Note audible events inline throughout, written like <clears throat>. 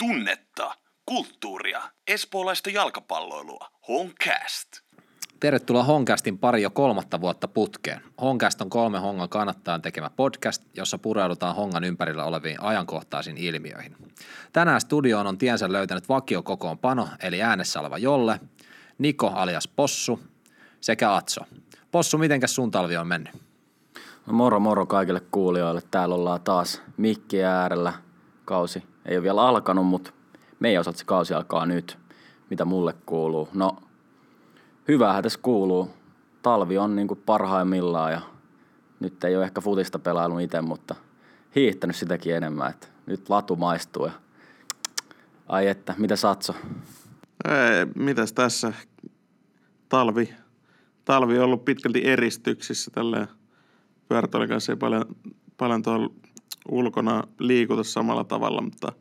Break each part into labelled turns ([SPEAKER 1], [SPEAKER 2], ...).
[SPEAKER 1] tunnetta, kulttuuria, espoolaista jalkapalloilua. Honcast.
[SPEAKER 2] Tervetuloa Honkastin pari jo kolmatta vuotta putkeen. Honkast on kolme Hongan kannattaan tekemä podcast, jossa pureudutaan Hongan ympärillä oleviin ajankohtaisiin ilmiöihin. Tänään studioon on tiensä löytänyt vakiokokoonpano, eli äänessä oleva Jolle, Niko alias Possu sekä Atso. Possu, mitenkäs sun talvi on mennyt?
[SPEAKER 3] No moro moro kaikille kuulijoille. Täällä ollaan taas mikki äärellä. Kausi ei ole vielä alkanut, mutta meidän osalta se kausi alkaa nyt. Mitä mulle kuuluu? No, hyvähän tässä kuuluu. Talvi on niin kuin parhaimmillaan ja nyt ei ole ehkä futista pelaillut itse, mutta hiihtänyt sitäkin enemmän. Että nyt latu maistuu ja ai että, mitä satso?
[SPEAKER 4] Ei, mitäs tässä? Talvi. Talvi on ollut pitkälti eristyksissä tällä pyörätuolin kanssa ei paljon, paljon tuolla ulkona liikuta samalla tavalla, mutta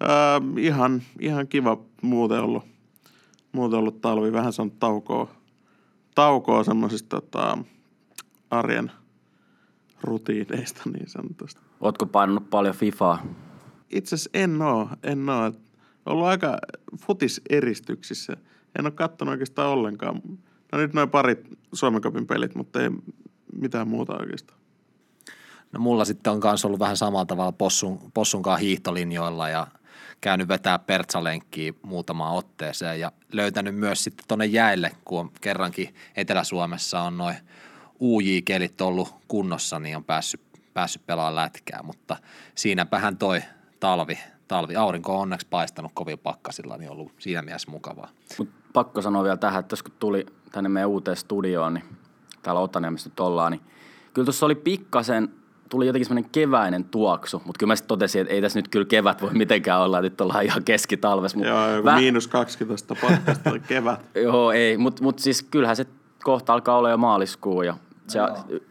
[SPEAKER 4] ää, ihan, ihan kiva muuten ollut, muuten ollut talvi. Vähän se on taukoa, taukoa semmoisista tota, arjen rutiineista niin sanotusti.
[SPEAKER 3] Ootko painanut paljon FIFAa?
[SPEAKER 4] Itse asiassa en oo, en oo. Ollut aika futiseristyksissä. En ole kattonut oikeastaan ollenkaan. No nyt noin parit Suomen Cupin pelit, mutta ei mitään muuta oikeastaan.
[SPEAKER 2] No mulla sitten on kanssa ollut vähän samalla tavalla possun, possunkaan hiihtolinjoilla ja käynyt vetää pertsalenkkiä muutamaan otteeseen ja löytänyt myös sitten tuonne jäille, kun on kerrankin Etelä-Suomessa on noin UJ-kelit ollut kunnossa, niin on päässyt, päässyt pelaamaan lätkää, mutta siinäpähän toi talvi, talvi, aurinko on onneksi paistanut kovin pakkasilla, niin on ollut siinä mielessä mukavaa.
[SPEAKER 3] Mut pakko sanoa vielä tähän, että kun tuli tänne meidän uuteen studioon, niin täällä Otaniemessä nyt ollaan, niin kyllä tuossa oli pikkasen, tuli jotenkin semmoinen keväinen tuoksu, mutta kyllä mä sitten totesin, että ei tässä nyt kyllä kevät voi mitenkään olla, että nyt ollaan ihan keskitalves. Mut
[SPEAKER 4] Joo, joku
[SPEAKER 3] vä-
[SPEAKER 4] miinus 12 pakkasta oli kevät. <laughs>
[SPEAKER 3] Joo, ei, mutta mut siis kyllähän se kohta alkaa olla jo maaliskuu ja se,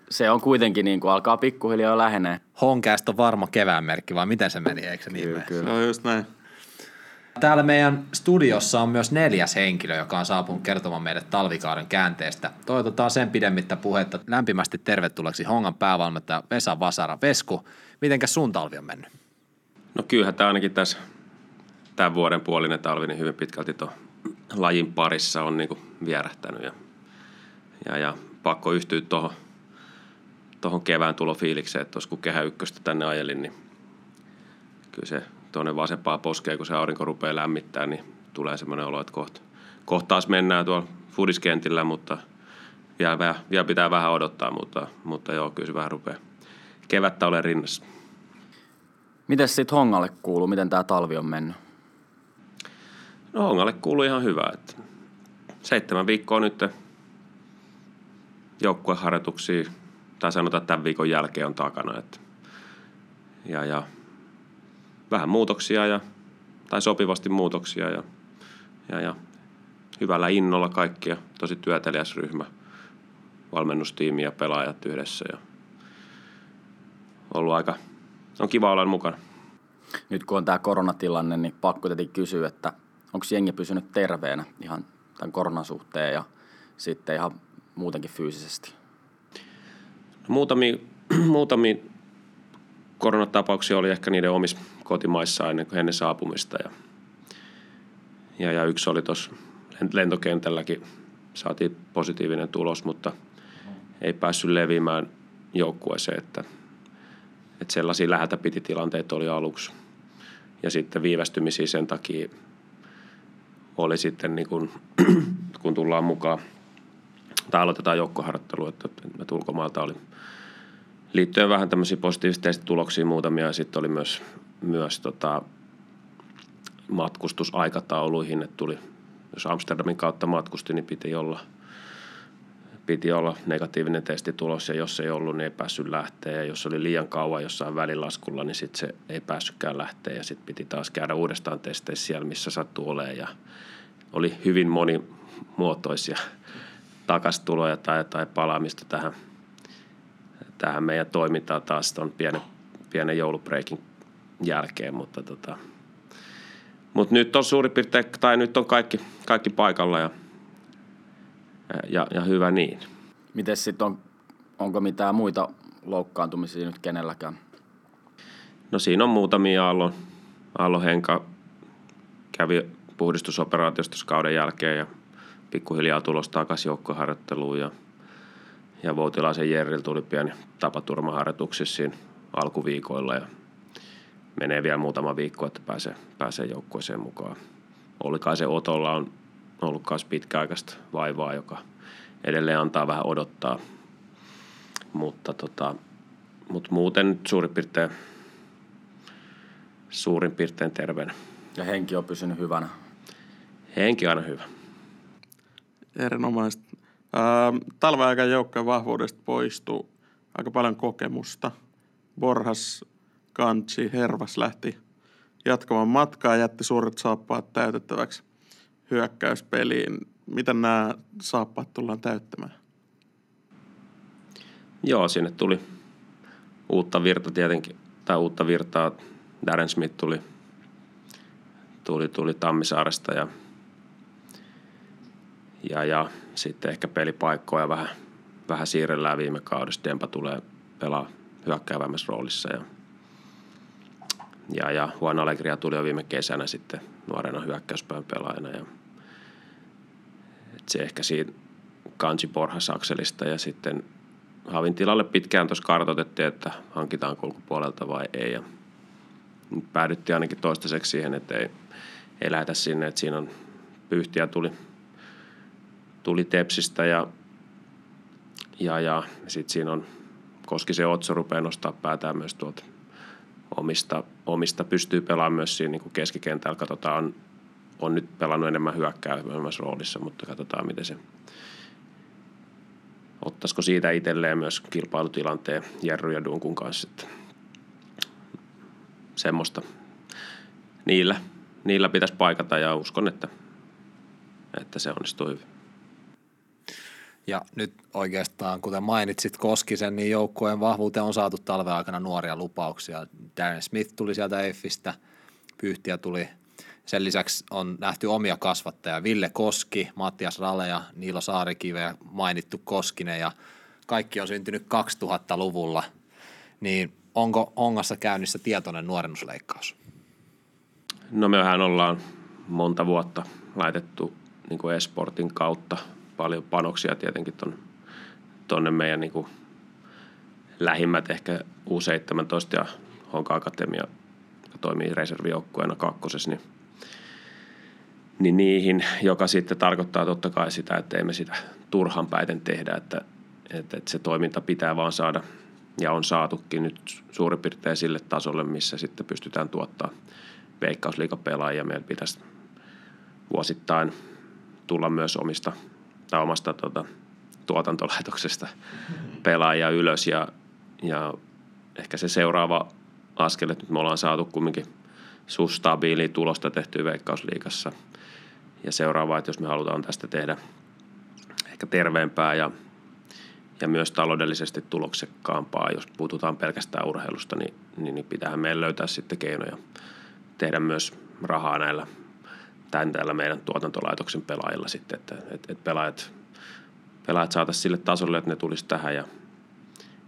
[SPEAKER 3] se on kuitenkin niin kuin alkaa pikkuhiljaa jo lähenee.
[SPEAKER 2] Honkäästä on varma kevään merkki, vai miten se meni, eikö se niin
[SPEAKER 3] Kyllä, kyllä.
[SPEAKER 4] Se on just näin.
[SPEAKER 2] Täällä meidän studiossa on myös neljäs henkilö, joka on saapunut kertomaan meille talvikauden käänteestä. Toivotetaan sen pidemmittä puhetta lämpimästi tervetulleeksi Hongan päävalmentaja Vesa Vasara. Vesku, mitenkäs sun talvi on mennyt?
[SPEAKER 5] No kyllähän tämä ainakin tässä tämän vuoden puolinen talvi niin hyvin pitkälti tuon lajin parissa on niinku vierähtänyt ja, ja, ja pakko yhtyä tuohon tohon kevään tulofiilikseen, että kun kehä ykköstä tänne ajelin, niin kyllä se tuonne vasempaa poskeen, kun se aurinko rupeaa lämmittää, niin tulee semmoinen olo, että kohta, kohta taas mennään tuolla fudiskentillä, mutta vielä, vielä, vielä pitää vähän odottaa, mutta, mutta joo, kyllä se vähän rupeaa kevättä ole rinnassa.
[SPEAKER 3] Mites sitten Hongalle kuuluu, miten tämä talvi on mennyt?
[SPEAKER 5] No Hongalle kuului ihan hyvä. Että seitsemän viikkoa nyt joukkueharjoituksia, tai sanotaan, että tämän viikon jälkeen on takana. Että ja, ja vähän muutoksia, ja, tai sopivasti muutoksia, ja, ja, ja hyvällä innolla kaikkia. Tosi työtelijäs ryhmä, valmennustiimi ja pelaajat yhdessä. Ja ollut aika, on kiva olla mukana.
[SPEAKER 3] Nyt kun on tämä koronatilanne, niin pakko tietenkin kysyä, että onko jengi pysynyt terveenä ihan tämän koronan suhteen ja sitten ihan muutenkin fyysisesti?
[SPEAKER 5] Muutamia, <clears throat> muutamia koronatapauksia oli ehkä niiden omissa kotimaissa ennen ennen saapumista. Ja, ja, ja yksi oli tuossa lentokentälläkin, saatiin positiivinen tulos, mutta ei päässyt leviämään joukkueeseen, että, että sellaisia läheltä piti tilanteita oli aluksi. Ja sitten viivästymisiä sen takia oli sitten, niin kun, <clears throat> kun tullaan mukaan tai aloitetaan joukkoharjoittelua, että, että ulkomailta oli liittyen vähän tämmöisiä positiivisia testituloksia muutamia. Ja sitten oli myös, myös tota, matkustusaikatauluihin, että tuli, jos Amsterdamin kautta matkusti, niin piti olla, piti olla negatiivinen testitulos. Ja jos ei ollut, niin ei päässyt lähteä. Ja jos oli liian kauan jossain välilaskulla, niin sitten se ei päässytkään lähteä. Ja sitten piti taas käydä uudestaan testeissä siellä, missä sattuu olemaan. Ja oli hyvin monimuotoisia takastuloja tai, tai palaamista tähän, tähän meidän toimintaan taas tuon pienen, pienen joulubreikin jälkeen, mutta tota, mut nyt on suurin piirtein, tai nyt on kaikki, kaikki paikalla ja, ja, ja hyvä niin.
[SPEAKER 3] Miten sitten on, onko mitään muita loukkaantumisia nyt kenelläkään?
[SPEAKER 5] No siinä on muutamia Aallon, Aallon Henka kävi puhdistusoperaatiosta kauden jälkeen ja pikkuhiljaa tulos takaisin joukkoharjoitteluun ja, ja Voutilaisen Jerrillä tuli pieni tapaturmaharjoituksissa siinä alkuviikoilla ja menee vielä muutama viikko, että pääsee, pääsee joukkueeseen mukaan. Olli se Otolla on ollut myös pitkäaikaista vaivaa, joka edelleen antaa vähän odottaa. Mutta, tota, mutta muuten suurin piirtein, suurin piirtein terveenä.
[SPEAKER 3] Ja henki on pysynyt hyvänä.
[SPEAKER 5] Henki on aina hyvä.
[SPEAKER 4] Erinomaisesti. Talven aikana joukkojen vahvuudesta poistuu aika paljon kokemusta. Borhas, Kantsi, Hervas lähti jatkamaan matkaa ja jätti suuret saappaat täytettäväksi hyökkäyspeliin. Miten nämä saappaat tullaan täyttämään?
[SPEAKER 5] Joo, sinne tuli uutta virta tietenkin, tai uutta virtaa. Darren Smith tuli, tuli, tuli Tammisaaresta ja, ja, ja sitten ehkä pelipaikkoja vähän, vähän siirrellään viime kaudesta. Dempa tulee pelaa hyökkäävämmässä roolissa ja, ja, ja Juan Allegria tuli jo viime kesänä sitten nuorena hyökkäyspään pelaajana ja se ehkä siitä kansi porhasakselista ja sitten Havin tilalle pitkään tuossa kartoitettiin, että hankitaan kulkupuolelta vai ei. Ja nyt päädyttiin ainakin toistaiseksi siihen, että ei, ei lähetä sinne, että siinä on pyyhtiä tuli, tuli Tepsistä ja, ja, ja sitten siinä on se Otso rupeaa nostaa päätään myös tuolta omista, omista pystyy pelaamaan myös siinä niin keskikentällä. Katsotaan, on, on nyt pelannut enemmän hyökkäävämmässä roolissa, mutta katsotaan miten se, ottaisiko siitä itselleen myös kilpailutilanteen Jerry ja Dunkun kanssa. Että semmoista niillä, niillä pitäisi paikata ja uskon, että, että se onnistuu hyvin.
[SPEAKER 2] Ja nyt oikeastaan, kuten mainitsit Koskisen, niin joukkueen vahvuuteen on saatu talven aikana nuoria lupauksia. Darren Smith tuli sieltä EFFistä, Pyhtiä tuli. Sen lisäksi on nähty omia kasvattajia. Ville Koski, Mattias Rale ja Niilo Saarikive ja mainittu Koskinen ja kaikki on syntynyt 2000-luvulla. Niin onko Ongassa käynnissä tietoinen nuorennusleikkaus?
[SPEAKER 5] No mehän ollaan monta vuotta laitettu niin kuin esportin kautta paljon panoksia tietenkin ton, tonne meidän niin kuin lähimmät ehkä U17 ja Honka Akatemia, joka toimii reservijoukkueena kakkosessa, niin, niin niihin, joka sitten tarkoittaa totta kai sitä, että emme sitä turhan päiten tehdä, että, että, että se toiminta pitää vaan saada ja on saatukin nyt suurin piirtein sille tasolle, missä sitten pystytään tuottaa veikkausliikapelaajia. Meillä pitäisi vuosittain tulla myös omista tai omasta tuota, tuotantolaitoksesta pelaajia ylös ja, ja ehkä se seuraava askel, että me ollaan saatu kumminkin sustabiilia tulosta tehtyä Veikkausliikassa. Ja seuraava, että jos me halutaan tästä tehdä ehkä terveempää ja, ja myös taloudellisesti tuloksekkaampaa, jos puututaan pelkästään urheilusta, niin, niin, niin pitäähän meidän löytää sitten keinoja tehdä myös rahaa näillä tämän tällä meidän tuotantolaitoksen pelaajilla sitten, että, että, että pelaajat, pelaajat saataisiin sille tasolle, että ne tulisi tähän ja,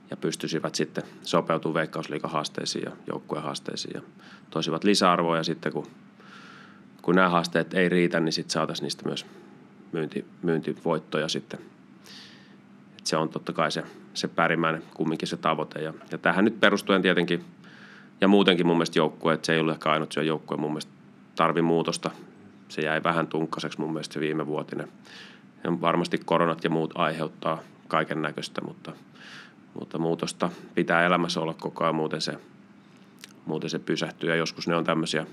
[SPEAKER 5] ja pystyisivät sitten sopeutumaan veikkausliikan haasteisiin ja joukkueen haasteisiin ja toisivat lisäarvoa. Ja sitten kun, kun nämä haasteet ei riitä, niin sitten saataisiin niistä myös myynti, myyntivoittoja sitten. Et se on totta kai se, se pärimmäinen kumminkin se tavoite. Ja, ja tähän nyt perustuen tietenkin ja muutenkin mun mielestä joukkue, että se ei ole ehkä ainut se joukkue mun mielestä tarvi muutosta se jäi vähän tunkkaseksi mun mielestä se viime vuotinen. Ja varmasti koronat ja muut aiheuttaa kaiken näköistä, mutta, mutta muutosta pitää elämässä olla koko ajan, muuten se, muuten se pysähtyy. Ja joskus ne on tämmöisiä,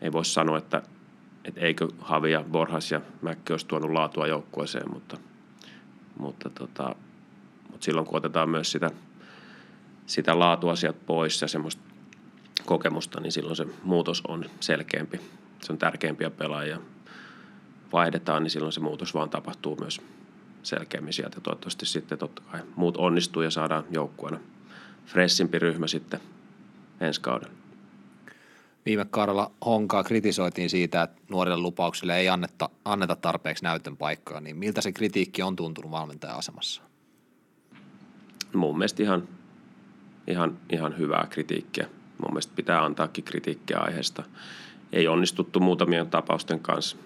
[SPEAKER 5] ei voi sanoa, että, että eikö Havia, Borhas ja Mäkki olisi tuonut laatua joukkueeseen, mutta, mutta, tota, mutta silloin kun otetaan myös sitä, sitä laatua sieltä pois ja semmoista kokemusta, niin silloin se muutos on selkeämpi se on tärkeimpiä pelaajia vaihdetaan, niin silloin se muutos vaan tapahtuu myös selkeämmin sieltä. Toivottavasti sitten totta kai muut onnistuu ja saadaan joukkueena fressimpi ryhmä sitten ensi kaudella.
[SPEAKER 2] Viime kaudella Honkaa kritisoitiin siitä, että nuorille lupauksille ei anneta, anneta tarpeeksi näytön paikkaa, niin miltä se kritiikki on tuntunut valmentaja-asemassa?
[SPEAKER 5] Mun mielestä ihan, ihan, ihan hyvää kritiikkiä. Mun mielestä pitää antaakin kritiikkiä aiheesta ei onnistuttu muutamien tapausten kanssa.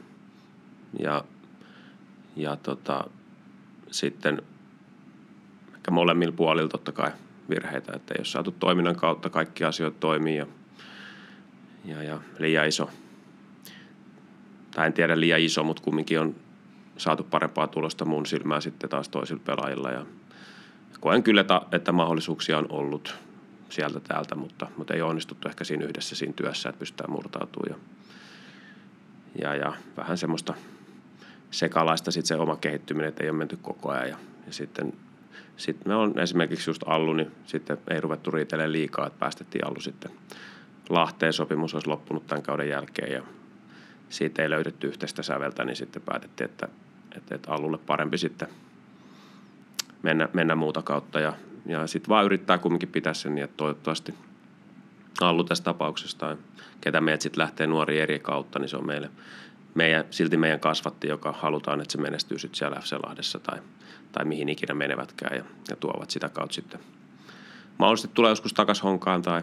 [SPEAKER 5] Ja, ja tota, sitten ehkä molemmilla puolilla totta kai virheitä, että ei ole saatu toiminnan kautta kaikki asiat toimii ja, ja, ja liian iso, tai en tiedä liian iso, mutta kumminkin on saatu parempaa tulosta mun silmää sitten taas toisilla pelaajilla ja koen kyllä, että mahdollisuuksia on ollut sieltä täältä, mutta, mutta ei onnistuttu ehkä siinä yhdessä siinä työssä, että pystytään murtautumaan. Ja, ja, ja vähän semmoista sekalaista sitten se oma kehittyminen, että ei ole menty koko ajan. Ja, ja sitten sitten me on esimerkiksi just Allu, niin sitten ei ruvettu riitelemään liikaa, että päästettiin Allu sitten Lahteen sopimus olisi loppunut tämän kauden jälkeen ja siitä ei löydetty yhteistä säveltä, niin sitten päätettiin, että, että, että Allulle parempi sitten mennä, mennä muuta kautta ja, ja sitten vaan yrittää kumminkin pitää sen niin, että toivottavasti Allu tässä tapauksessa tai ketä meidät sitten lähtee nuori eri kautta, niin se on meille, meidän, silti meidän kasvatti, joka halutaan, että se menestyy sitten siellä FC tai, tai mihin ikinä menevätkään ja, ja tuovat sitä kautta sitten mahdollisesti tulee joskus takaisin honkaan tai,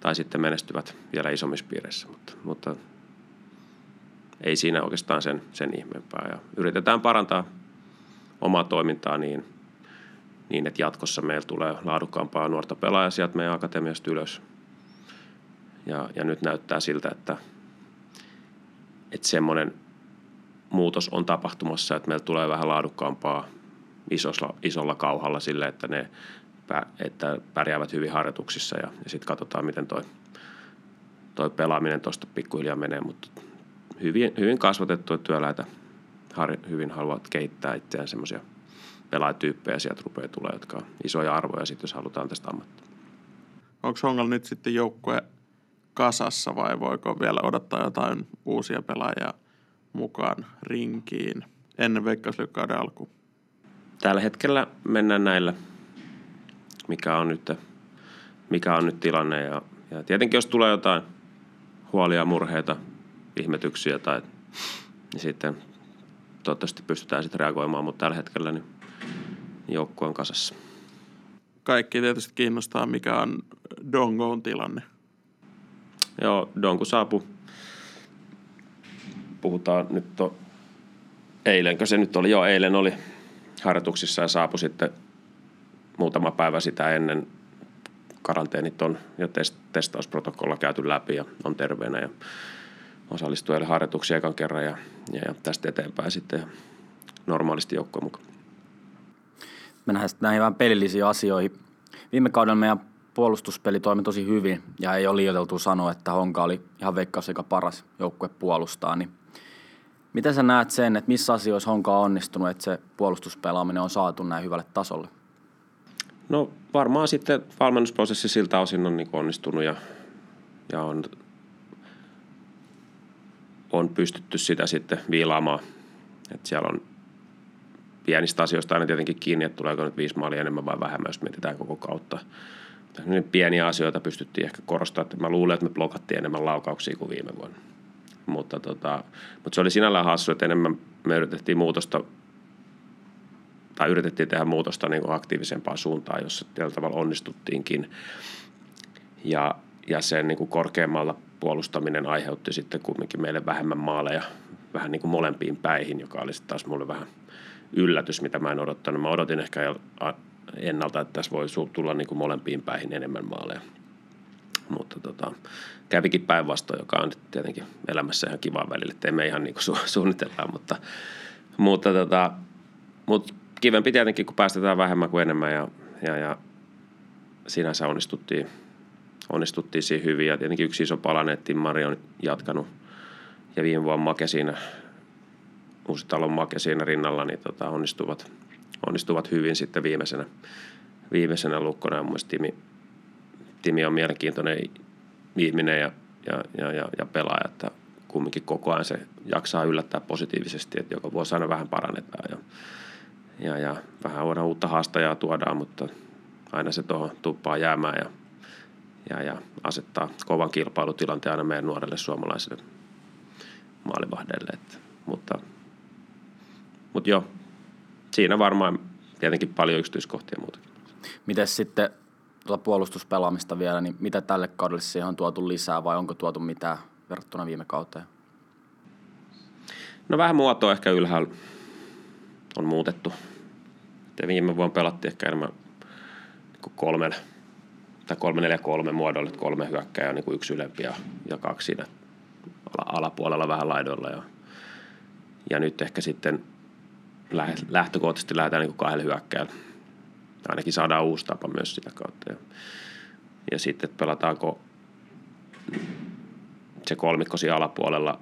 [SPEAKER 5] tai sitten menestyvät vielä isommissa piireissä, mutta, mutta ei siinä oikeastaan sen, sen ihmeempää. Ja yritetään parantaa omaa toimintaa niin, niin, että jatkossa meillä tulee laadukkaampaa nuorta pelaajaa sieltä meidän akatemiasta ylös. Ja, ja nyt näyttää siltä, että, että semmoinen muutos on tapahtumassa, että meillä tulee vähän laadukkaampaa isolla, isolla kauhalla sille, että ne että pärjäävät hyvin harjoituksissa ja, ja sitten katsotaan, miten toi, toi pelaaminen tuosta pikkuhiljaa menee, mutta hyvin, hyvin kasvatettu työläitä har, hyvin haluavat kehittää itseään semmoisia pelaajatyyppejä sieltä rupeaa tulee, jotka on isoja arvoja sitten, jos halutaan tästä ammattia.
[SPEAKER 4] Onko Hongalla nyt sitten joukkue kasassa vai voiko vielä odottaa jotain uusia pelaajia mukaan rinkiin ennen veikkauslyykkauden alkuun?
[SPEAKER 5] Tällä hetkellä mennään näillä, mikä on nyt, mikä on nyt tilanne. Ja, ja tietenkin jos tulee jotain huolia, murheita, ihmetyksiä tai niin sitten toivottavasti pystytään sitten reagoimaan, mutta tällä hetkellä niin joukkue on kasassa.
[SPEAKER 4] Kaikki tietysti kiinnostaa, mikä on Dongon tilanne.
[SPEAKER 5] Joo, Donku saapui. Puhutaan nyt to, eilenkö se nyt oli? Joo, eilen oli harjoituksissa ja saapui sitten muutama päivä sitä ennen karanteenit on ja test, testausprotokolla käyty läpi ja on terveenä ja osallistuu eilen harjoituksia ekan kerran ja, ja, ja tästä eteenpäin sitten normaalisti joukkoon mukaan.
[SPEAKER 3] Mennään näihin vähän pelillisiin asioihin. Viime kaudella meidän puolustuspeli toimi tosi hyvin ja ei ole liioiteltu sanoa, että Honka oli ihan veikkaus sekä paras joukkue puolustaa. Niin miten sä näet sen, että missä asioissa Honka on onnistunut, että se puolustuspelaaminen on saatu näin hyvälle tasolle?
[SPEAKER 5] No varmaan sitten valmennusprosessi siltä osin on niin onnistunut ja, ja on, on pystytty sitä sitten viilaamaan. että siellä on pienistä asioista aina tietenkin kiinni, että tuleeko nyt viisi maalia enemmän vai vähemmän, jos mietitään koko kautta niin pieniä asioita pystyttiin ehkä korostamaan. Että mä luulen, että me blokattiin enemmän laukauksia kuin viime vuonna. Mutta, tota, mutta se oli sinällään hassu, että enemmän me yritettiin muutosta tai yritettiin tehdä muutosta niin kuin aktiivisempaan suuntaan, jossa tällä tavalla onnistuttiinkin. Ja, ja sen niin kuin korkeammalla puolustaminen aiheutti sitten kumminkin meille vähemmän maaleja vähän niin kuin molempiin päihin, joka oli taas mulle vähän yllätys, mitä mä en odottanut. Mä odotin ehkä ennalta, että tässä voi tulla niin kuin molempiin päihin enemmän maaleja. Mutta tota, kävikin päinvastoin, joka on tietenkin elämässä ihan kiva välillä, että emme ihan niin kuin su- <laughs> suunnitellaan, mutta, mutta, tota, mutta kivempi tietenkin, kun päästetään vähemmän kuin enemmän ja, ja, ja sinänsä onnistuttiin, onnistuttiin siinä hyvin ja tietenkin yksi iso palanen, että Mari on jatkanut ja viime vuonna Make siinä, talon Make siinä rinnalla, niin tota, onnistuvat – onnistuvat hyvin sitten viimeisenä, viimeisenä lukkona. Ja mun Timi, Timi on mielenkiintoinen ihminen ja, ja, ja, ja, ja pelaaja, että kumminkin koko ajan se jaksaa yllättää positiivisesti, että joka vuosi aina vähän parannetaan ja, ja, ja vähän voidaan uutta haastajaa tuodaan, mutta aina se tuohon tuppaa jäämään ja, ja, ja asettaa kovan kilpailutilanteen aina meidän nuorelle suomalaiselle maalivahdeille. Että, mutta, mutta joo, siinä varmaan tietenkin paljon yksityiskohtia muutakin.
[SPEAKER 3] Miten sitten tuota puolustuspelaamista vielä, niin mitä tälle kaudelle siihen on tuotu lisää vai onko tuotu mitään verrattuna viime kauteen?
[SPEAKER 5] No vähän muotoa ehkä ylhäällä on muutettu. Et viime vuonna pelattiin ehkä enemmän niin kolmen tai kolme neljä kolme muodolle, kolme hyökkääjää niin kuin yksi ylempi ja, ja kaksi siinä alapuolella vähän laidoilla. Ja, ja nyt ehkä sitten lähtökohtaisesti lähdetään niin kuin kahdelle hyökkääjälle. Ainakin saadaan uusi tapa myös sitä kautta. Ja, ja sitten, että pelataanko se kolmikko siinä alapuolella,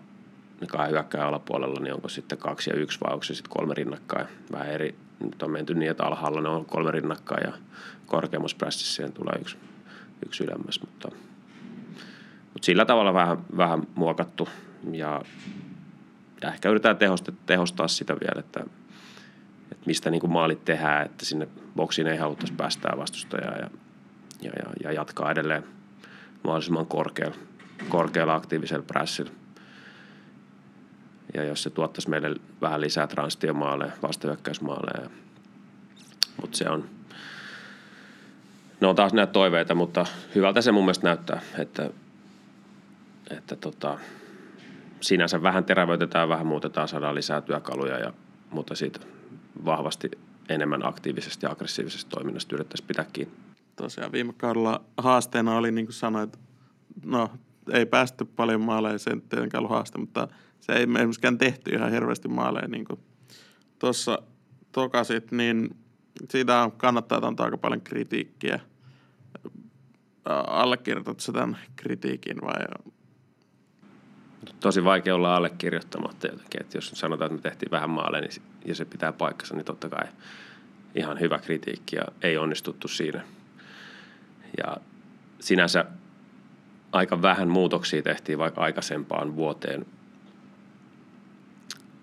[SPEAKER 5] ne kahden hyökkääjän alapuolella, niin onko sitten kaksi ja yksi vai onko se sitten kolme rinnakkain. Vähän eri, nyt on menty niin, että alhaalla ne on kolme rinnakkain ja korkeammassa prässissä siihen tulee yksi, yksi ylemmäs, mutta, mutta sillä tavalla vähän, vähän muokattu ja, ja ehkä yritetään tehostaa, tehostaa sitä vielä, että, että mistä niin kuin maalit tehdään, että sinne boksiin ei haluttaisi päästää vastustajaa ja, ja, ja, ja jatkaa edelleen mahdollisimman korkealla, korkealla aktiivisella prässillä. Ja jos se tuottaisi meille vähän lisää transtiomaaleja, vastahyökkäysmaaleja. Mutta se on, ne on taas näitä toiveita, mutta hyvältä se mun mielestä näyttää, että, että tota, sinänsä vähän terävöitetään, vähän muutetaan, saadaan lisää työkaluja, ja, mutta siitä vahvasti enemmän aktiivisesti ja aggressiivisesta toiminnasta yritettäisiin pitää kiinni.
[SPEAKER 4] Tosiaan viime kaudella haasteena oli, niin kuin sanoit, no ei päästy paljon maaleja, se ei tietenkään ollut haaste, mutta se ei myöskään tehty ihan hirveästi maaleja, niin kuin tuossa tokasit, niin siitä on kannattaa antaa aika paljon kritiikkiä. Allekirjoitatko tämän kritiikin vai?
[SPEAKER 5] Tosi vaikea olla allekirjoittamatta jotenkin, että jos sanotaan, että me tehtiin vähän maaleja niin, ja se pitää paikkansa, niin totta kai ihan hyvä kritiikki ja ei onnistuttu siinä. Ja sinänsä aika vähän muutoksia tehtiin vaikka aikaisempaan vuoteen,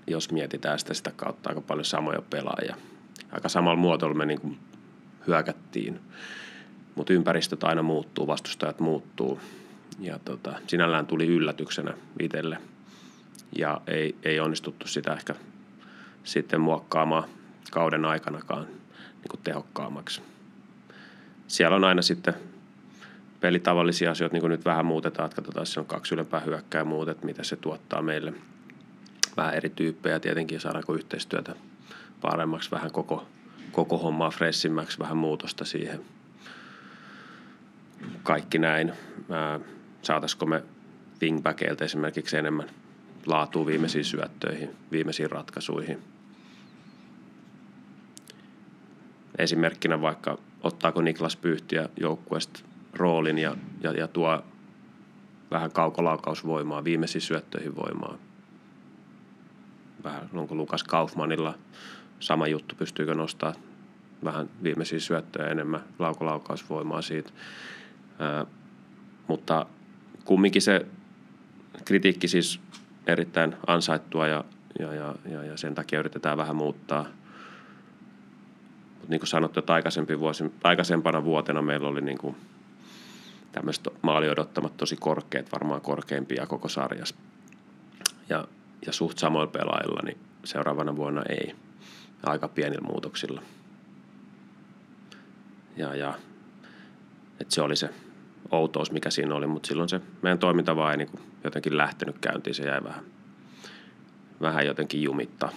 [SPEAKER 5] jos mietitään sitä, sitä kautta aika paljon samoja pelaajia. Aika samalla muotoilla me niin hyökättiin, mutta ympäristöt aina muuttuu, vastustajat muuttuu. Ja tota, sinällään tuli yllätyksenä itselle ja ei, ei onnistuttu sitä ehkä sitten muokkaamaan kauden aikanakaan niin kuin tehokkaammaksi. Siellä on aina sitten pelitavallisia asioita, niin kuin nyt vähän muutetaan, että katsotaan, se on kaksi ylempää hyökkää muutet, mitä se tuottaa meille. Vähän eri tyyppejä tietenkin, saadaanko yhteistyötä paremmaksi, vähän koko, koko hommaa fressimmäksi, vähän muutosta siihen. Kaikki näin. Saataisiko me wingbackeilta esimerkiksi enemmän laatua viimeisiin syöttöihin, viimeisiin ratkaisuihin. Esimerkkinä vaikka ottaako Niklas Pyhtiä joukkueesta roolin ja, ja, ja tuo vähän kaukolaukausvoimaa, viimeisiin syöttöihin voimaa. Vähän onko Lukas Kaufmanilla sama juttu, pystyykö nostaa vähän viimeisiä syöttöjä enemmän laukolaukausvoimaa siitä. Ää, mutta kumminkin se kritiikki siis erittäin ansaittua ja, ja, ja, ja, ja sen takia yritetään vähän muuttaa. Mutta niin kuin sanottu, että aikaisempi vuosi, aikaisempana vuotena meillä oli niin kuin – tämmöiset maaliodottamat tosi korkeat, varmaan korkeimpia koko sarjassa. Ja, ja suht samoilla pelaajilla, niin seuraavana vuonna ei. Aika pienillä muutoksilla. Ja, ja että se oli se outous, mikä siinä oli, mutta silloin se meidän toiminta vaan ei niin jotenkin lähtenyt käyntiin, se jäi vähän, vähän jotenkin jumittaa.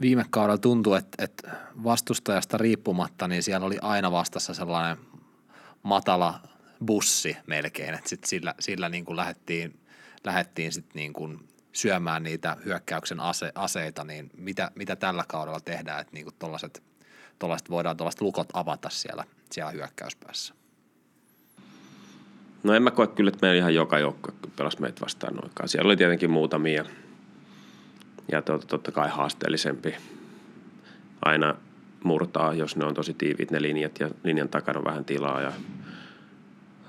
[SPEAKER 2] Viime kaudella tuntui, että, että vastustajasta riippumatta, niin siellä oli aina vastassa sellainen matala bussi melkein, että sit sillä, sillä niin kuin lähdettiin, lähdettiin sit niin kuin syömään niitä hyökkäyksen ase, aseita, niin mitä, mitä tällä kaudella tehdään, että niin kuin tollaset, tollaset voidaan tuollaiset lukot avata siellä, siellä hyökkäyspäässä?
[SPEAKER 5] No en mä koe kyllä, että meillä ihan joka joukko pelasi meitä vastaan noikaan. Siellä oli tietenkin muutamia ja totta, totta kai haasteellisempi aina murtaa, jos ne on tosi tiiviit ne linjat ja linjan takana on vähän tilaa ja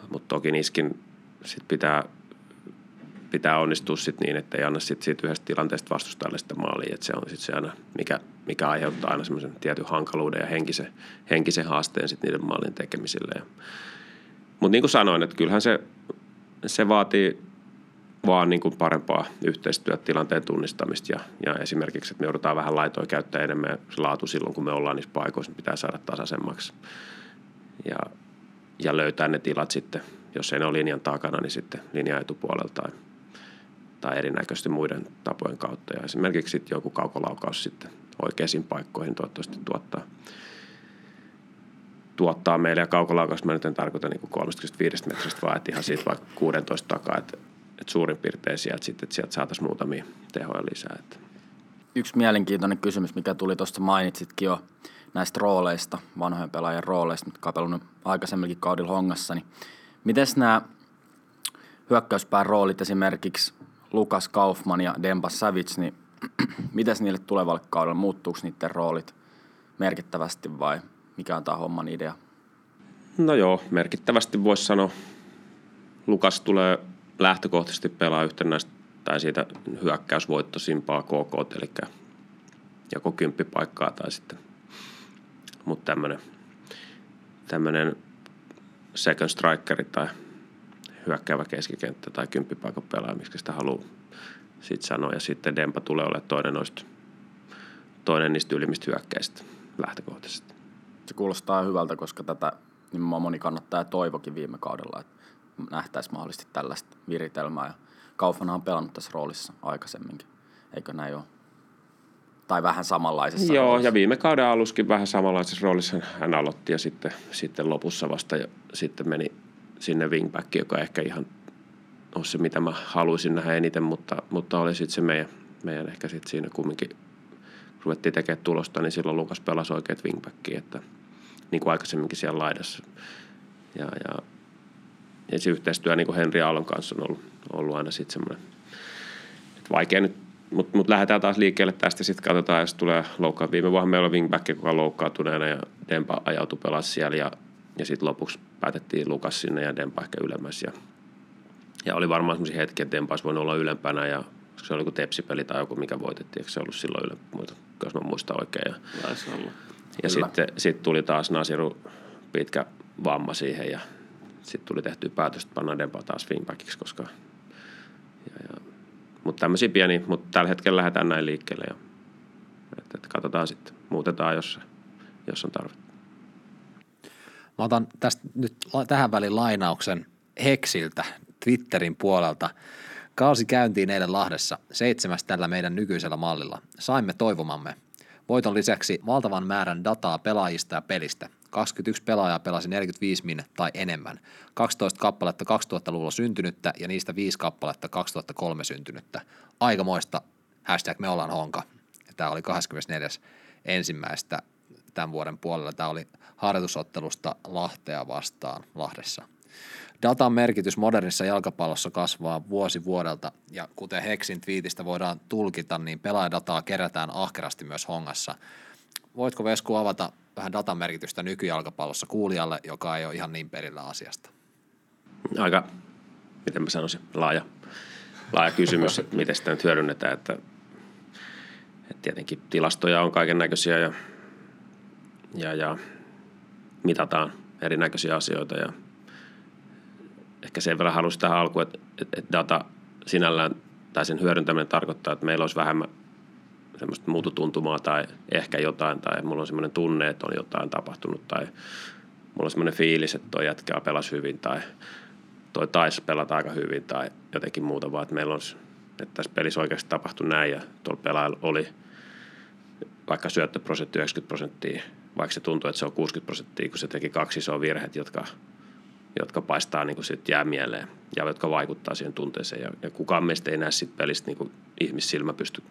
[SPEAKER 5] mutta toki niskin sit pitää, pitää onnistua sit niin, että ei anna sit siitä yhdestä tilanteesta vastustajalle sitä maalia. Et se on sit se aina, mikä, mikä aiheuttaa aina semmoisen tietyn hankaluuden ja henkisen, henkisen haasteen sit niiden maalin tekemiselle. Mutta niin kuin sanoin, että kyllähän se, se vaatii vaan niin kuin parempaa yhteistyötilanteen tunnistamista ja, ja esimerkiksi, että me joudutaan vähän laitoja käyttää enemmän se laatu silloin, kun me ollaan niissä paikoissa, niin pitää saada tasaisemmaksi. Ja ja löytää ne tilat sitten, jos ei ne ole linjan takana, niin sitten linjan etupuolelta. tai erinäköisesti muiden tapojen kautta. Ja esimerkiksi sitten joku kaukolaukaus sitten oikeisiin paikkoihin toivottavasti tuottaa, tuottaa meille. Ja kaukolaukaus mä nyt en tarkoita niin 35 metristä, vaan että ihan siitä vaikka 16 takaa, että, että suurin piirtein sieltä sitten, että sieltä saataisiin muutamia tehoja lisää. Että.
[SPEAKER 3] Yksi mielenkiintoinen kysymys, mikä tuli tuosta mainitsitkin jo näistä rooleista, vanhojen pelaajien rooleista, mitkä on pelannut aikaisemminkin kaudella hongassa, niin miten nämä hyökkäyspään roolit esimerkiksi Lukas Kaufman ja Demba Savage, niin <clears throat> miten niille tulevalle kaudelle, muuttuuko niiden roolit merkittävästi vai mikä on tämä homman idea?
[SPEAKER 5] No joo, merkittävästi voisi sanoa. Lukas tulee lähtökohtaisesti pelaa yhtenäistä tai siitä hyökkäysvoittosimpaa KK, eli joko kymppipaikkaa tai sitten, mutta tämmöinen, tämmöinen second strikeri tai hyökkäävä keskikenttä tai kymppipaikan pelaaja, miksi sitä haluaa sitten sanoa. Ja sitten Dempa tulee olemaan toinen, noista, toinen niistä ylimmistä hyökkäistä lähtökohtaisesti.
[SPEAKER 3] Se kuulostaa hyvältä, koska tätä nimenomaan moni kannattaa ja toivokin viime kaudella, että nähtäisi mahdollisesti tällaista viritelmää. Ja Kaufman on pelannut tässä roolissa aikaisemminkin, eikö näin ole? Tai vähän samanlaisessa
[SPEAKER 5] Joo,
[SPEAKER 3] roolissa.
[SPEAKER 5] ja viime kauden aluskin vähän samanlaisessa roolissa hän aloitti ja sitten, sitten lopussa vasta ja sitten meni sinne wingback, joka ehkä ihan on se, mitä mä haluaisin nähdä eniten, mutta, mutta oli sitten se meidän, meidän ehkä sitten siinä kumminkin ruvettiin tekemään tulosta, niin silloin Lukas pelasi oikeat wingbackia, että niin kuin aikaisemminkin siellä laidassa. Ja, ja, ja se yhteistyö niin kuin Henri Aallon kanssa on ollut, ollut aina sitten semmoinen, että vaikea nyt, mutta mut lähdetään taas liikkeelle tästä, sitten katsotaan, jos tulee loukkaa. Viime vuonna meillä oli wingback, joka on loukkaantuneena ja Dempa ajautui pelasi siellä ja, ja sitten lopuksi päätettiin Lukas sinne ja Dempa ehkä ylemmäs ja, ja oli varmaan semmoisia hetkiä, että Dempa olisi voinut olla ylempänä ja se oli joku tepsipeli tai joku, mikä voitettiin, eikö se ollut silloin ylempänä, jos mä muistan oikein. Ja,
[SPEAKER 4] Taisi olla.
[SPEAKER 5] ja sitten sit tuli taas Nasiru pitkä vamma siihen ja sitten tuli tehty päätös, että pannaan Dempa taas wingbackiksi, koska ja, ja, mutta tämmöisiä pieniä, mutta tällä hetkellä lähdetään näin liikkeelle ja että, että katsotaan sitten, muutetaan, jos, jos on tarvetta.
[SPEAKER 2] Mä otan tästä nyt tähän väliin lainauksen Heksiltä Twitterin puolelta. Kausi käyntiin eilen Lahdessa, seitsemäs tällä meidän nykyisellä mallilla. Saimme toivomamme. Voiton lisäksi valtavan määrän dataa pelaajista ja pelistä. 21 pelaajaa pelasi 45 min tai enemmän. 12 kappaletta 2000-luvulla syntynyttä ja niistä 5 kappaletta 2003 syntynyttä. Aikamoista hashtag me ollaan honka. Tämä oli 24. ensimmäistä tämän vuoden puolella. Tämä oli harjoitusottelusta Lahtea vastaan Lahdessa. Datan merkitys modernissa jalkapallossa kasvaa vuosi vuodelta ja kuten Heksin twiitistä voidaan tulkita, niin pelaajadataa kerätään ahkerasti myös hongassa. Voitko Vesku avata vähän datan merkitystä nykyjalkapallossa kuulijalle, joka ei ole ihan niin perillä asiasta?
[SPEAKER 5] aika, miten mä sanoisin, laaja, laaja kysymys, että miten sitä nyt hyödynnetään, että, että tietenkin tilastoja on kaiken näköisiä ja, ja, ja mitataan erinäköisiä asioita ja ehkä sen verran haluaisin tähän alkuun, että, että, data sinällään tai sen hyödyntäminen tarkoittaa, että meillä olisi vähemmän semmoista muututuntumaa tai ehkä jotain, tai mulla on semmoinen tunne, että on jotain tapahtunut, tai mulla on semmoinen fiilis, että toi jätkä pelasi hyvin, tai toi taisi pelata aika hyvin, tai jotenkin muuta, vaan että meillä on, että tässä pelissä oikeasti tapahtui näin, ja tuolla pelaajalla oli vaikka syöttöprosentti 90 prosenttia, vaikka se tuntuu, että se on 60 prosenttia, kun se teki kaksi isoa virheet, jotka, jotka paistaa niin kuin sit jää mieleen ja jotka vaikuttaa siihen tunteeseen. Ja, ja kukaan meistä ei näe siitä pelistä niin kuin ihmissilmä pysty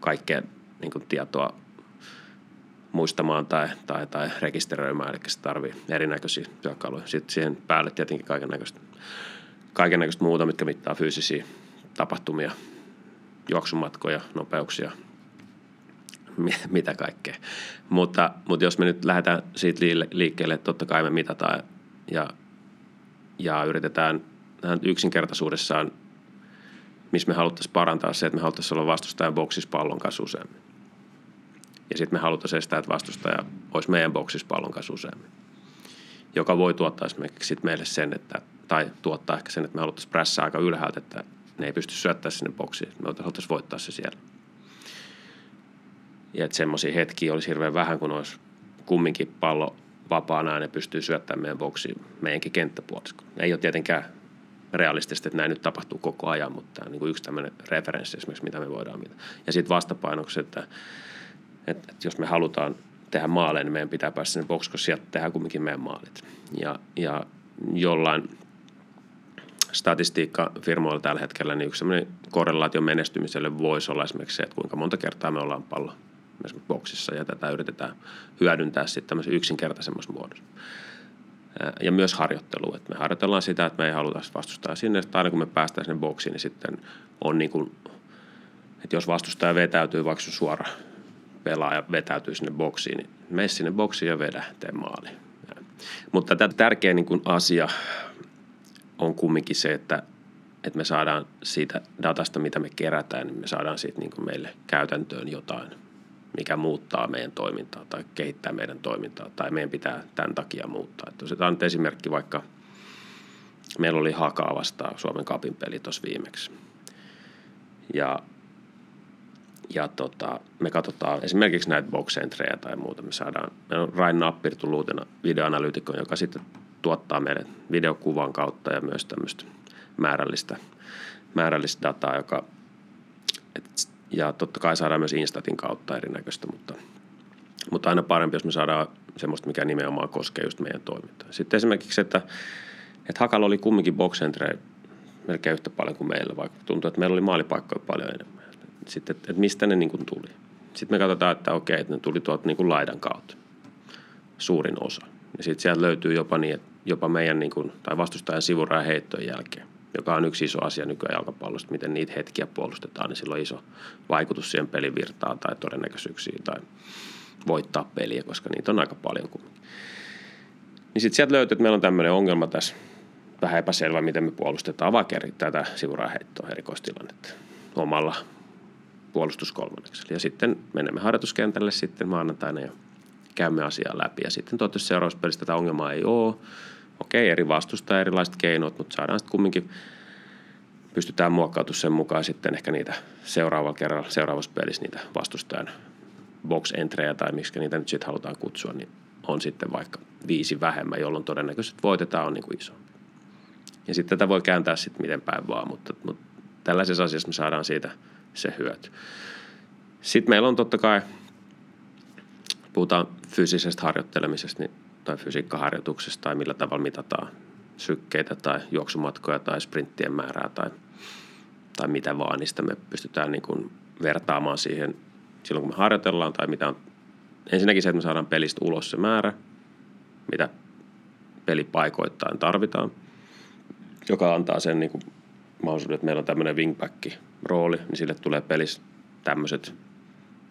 [SPEAKER 5] kaikkea niin kuin tietoa muistamaan tai, tai, tai rekisteröimään, eli se tarvii erinäköisiä työkaluja. Sitten siihen päälle tietenkin kaiken näköistä kaiken näköistä muuta, mitkä mittaa fyysisiä tapahtumia, juoksumatkoja, nopeuksia, mi- mitä kaikkea. Mutta, mutta jos me nyt lähdetään siitä liikkeelle, totta kai me mitataan ja, ja yritetään yksinkertaisuudessaan, missä me haluttaisiin parantaa se, että me haluttaisiin olla vastustajan boksissa pallon kanssa useammin. Ja sitten me haluttaisiin estää, että vastustaja olisi meidän boksissa pallon kanssa useammin. Joka voi tuottaa esimerkiksi sit meille sen, että, tai tuottaa ehkä sen, että me haluttaisiin prässää aika ylhäältä, että ne ei pysty syöttämään sinne boksiin. Me haluttaisiin voittaa se siellä. Ja että semmoisia hetkiä olisi hirveän vähän, kun olisi kumminkin pallo vapaana ja ne pystyy syöttämään meidän boksiin meidänkin kenttäpuoliskoon. Ei ole tietenkään realistisesti, että näin nyt tapahtuu koko ajan, mutta tämä on niin kuin yksi tämmöinen referenssi esimerkiksi, mitä me voidaan mitä. Ja sitten vastapainoksi, että, että, että jos me halutaan tehdä maaleja, niin meidän pitää päästä sinne box, koska sieltä tehdään kumminkin meidän maalit. Ja, ja jollain statistiikkafirmoilla tällä hetkellä, niin yksi korrelaatio menestymiselle voisi olla esimerkiksi se, että kuinka monta kertaa me ollaan pallo esimerkiksi boksissa ja tätä yritetään hyödyntää sitten tämmöisen yksinkertaisemmassa muodossa. Ja myös harjoittelu, että me harjoitellaan sitä, että me ei haluta vastustaa sinne, että aina kun me päästään sinne boksiin, niin sitten on niin kuin, että jos vastustaja vetäytyy vaikka suora pelaaja vetäytyy sinne boksiin, niin mene sinne boksiin ja vedä, tee maali. Mutta tämä tärkeä niin kuin asia on kumminkin se, että, että me saadaan siitä datasta, mitä me kerätään, niin me saadaan siitä niin kuin meille käytäntöön jotain, mikä muuttaa meidän toimintaa tai kehittää meidän toimintaa tai meidän pitää tämän takia muuttaa. Että jos on esimerkki vaikka, meillä oli Hakaa vastaan Suomen kapin peli tuossa viimeksi. Ja ja tota, me katsotaan esimerkiksi näitä box tai muuta. Me saadaan, me on Rain Nappir tullut uutena joka sitten tuottaa meille videokuvan kautta ja myös tämmöistä määrällistä, määrällistä dataa, joka, et, ja totta kai saadaan myös Instatin kautta erinäköistä, mutta, mutta aina parempi, jos me saadaan semmoista, mikä nimenomaan koskee just meidän toimintaa. Sitten esimerkiksi, että, että Hakalla oli kumminkin box melkein yhtä paljon kuin meillä, vaikka tuntuu, että meillä oli maalipaikkoja paljon enemmän. Sitten, että, että mistä ne niin kuin tuli. Sitten me katsotaan, että okei, että ne tuli tuolta niin kuin laidan kautta, suurin osa. Ja sitten sieltä löytyy jopa niin, jopa meidän niin kuin, tai vastustajan sivurajan heittojen jälkeen, joka on yksi iso asia nykyään jalkapallosta, miten niitä hetkiä puolustetaan, niin sillä on iso vaikutus siihen pelivirtaan tai todennäköisyyksiin tai voittaa peliä, koska niitä on aika paljon. Niin sitten sieltä löytyy, että meillä on tämmöinen ongelma tässä, vähän epäselvä, miten me puolustetaan vakeri tätä sivuraheittoa erikoistilannetta omalla puolustuskolmanneksella. Ja sitten menemme harjoituskentälle sitten maanantaina ja käymme asiaa läpi. Ja sitten toivottavasti seuraavassa pelissä tätä ongelmaa ei ole. Okei, eri vastusta erilaiset keinot, mutta saadaan sitten kumminkin pystytään muokkautumaan sen mukaan sitten ehkä niitä seuraavalla kerralla, seuraavassa pelissä niitä vastustajan box entrejä tai miksi niitä nyt sitten halutaan kutsua, niin on sitten vaikka viisi vähemmän, jolloin todennäköisesti voitetaan on niin kuin isompi. Ja sitten tätä voi kääntää sitten miten päin vaan, mutta, mutta tällaisessa asiassa me saadaan siitä se hyöty. Sitten meillä on totta kai puhutaan fyysisestä harjoittelemisesta niin, tai fysiikkaharjoituksesta tai millä tavalla mitataan sykkeitä tai juoksumatkoja tai sprinttien määrää tai, tai mitä vaan, niin me pystytään niin kuin vertaamaan siihen silloin, kun me harjoitellaan tai mitä on. Ensinnäkin se, että me saadaan pelistä ulos se määrä, mitä pelipaikoittain tarvitaan, joka antaa sen niin kuin mahdollisuuden, että meillä on tämmöinen wingback-rooli, niin sille tulee pelissä tämmöiset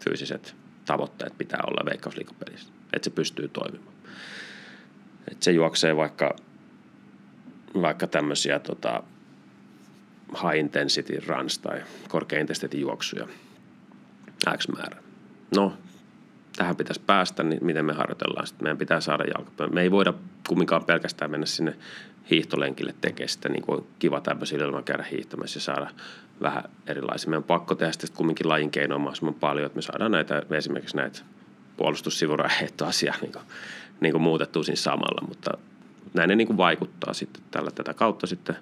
[SPEAKER 5] fyysiset tavoitteet pitää olla veikkausliikapelissä, että se pystyy toimimaan. Että se juoksee vaikka, vaikka tämmöisiä tota, high intensity runs tai korkea intensity juoksuja X määrä. No, tähän pitäisi päästä, niin miten me harjoitellaan. Sitten meidän pitää saada jalkapallo. Me ei voida kumminkaan pelkästään mennä sinne hiihtolenkille tekemään sitä niin kuin kiva tämmöisillä ilman käydä hiihtämässä ja saada vähän erilaisia. Meidän on pakko tehdä sitten kumminkin lajin keinoa mahdollisimman paljon, että me saadaan näitä, esimerkiksi näitä puolustussivuraheittoasiaa niin niin kuin muutettua siinä samalla, mutta näin ne niin kuin vaikuttaa sitten tällä tätä kautta sitten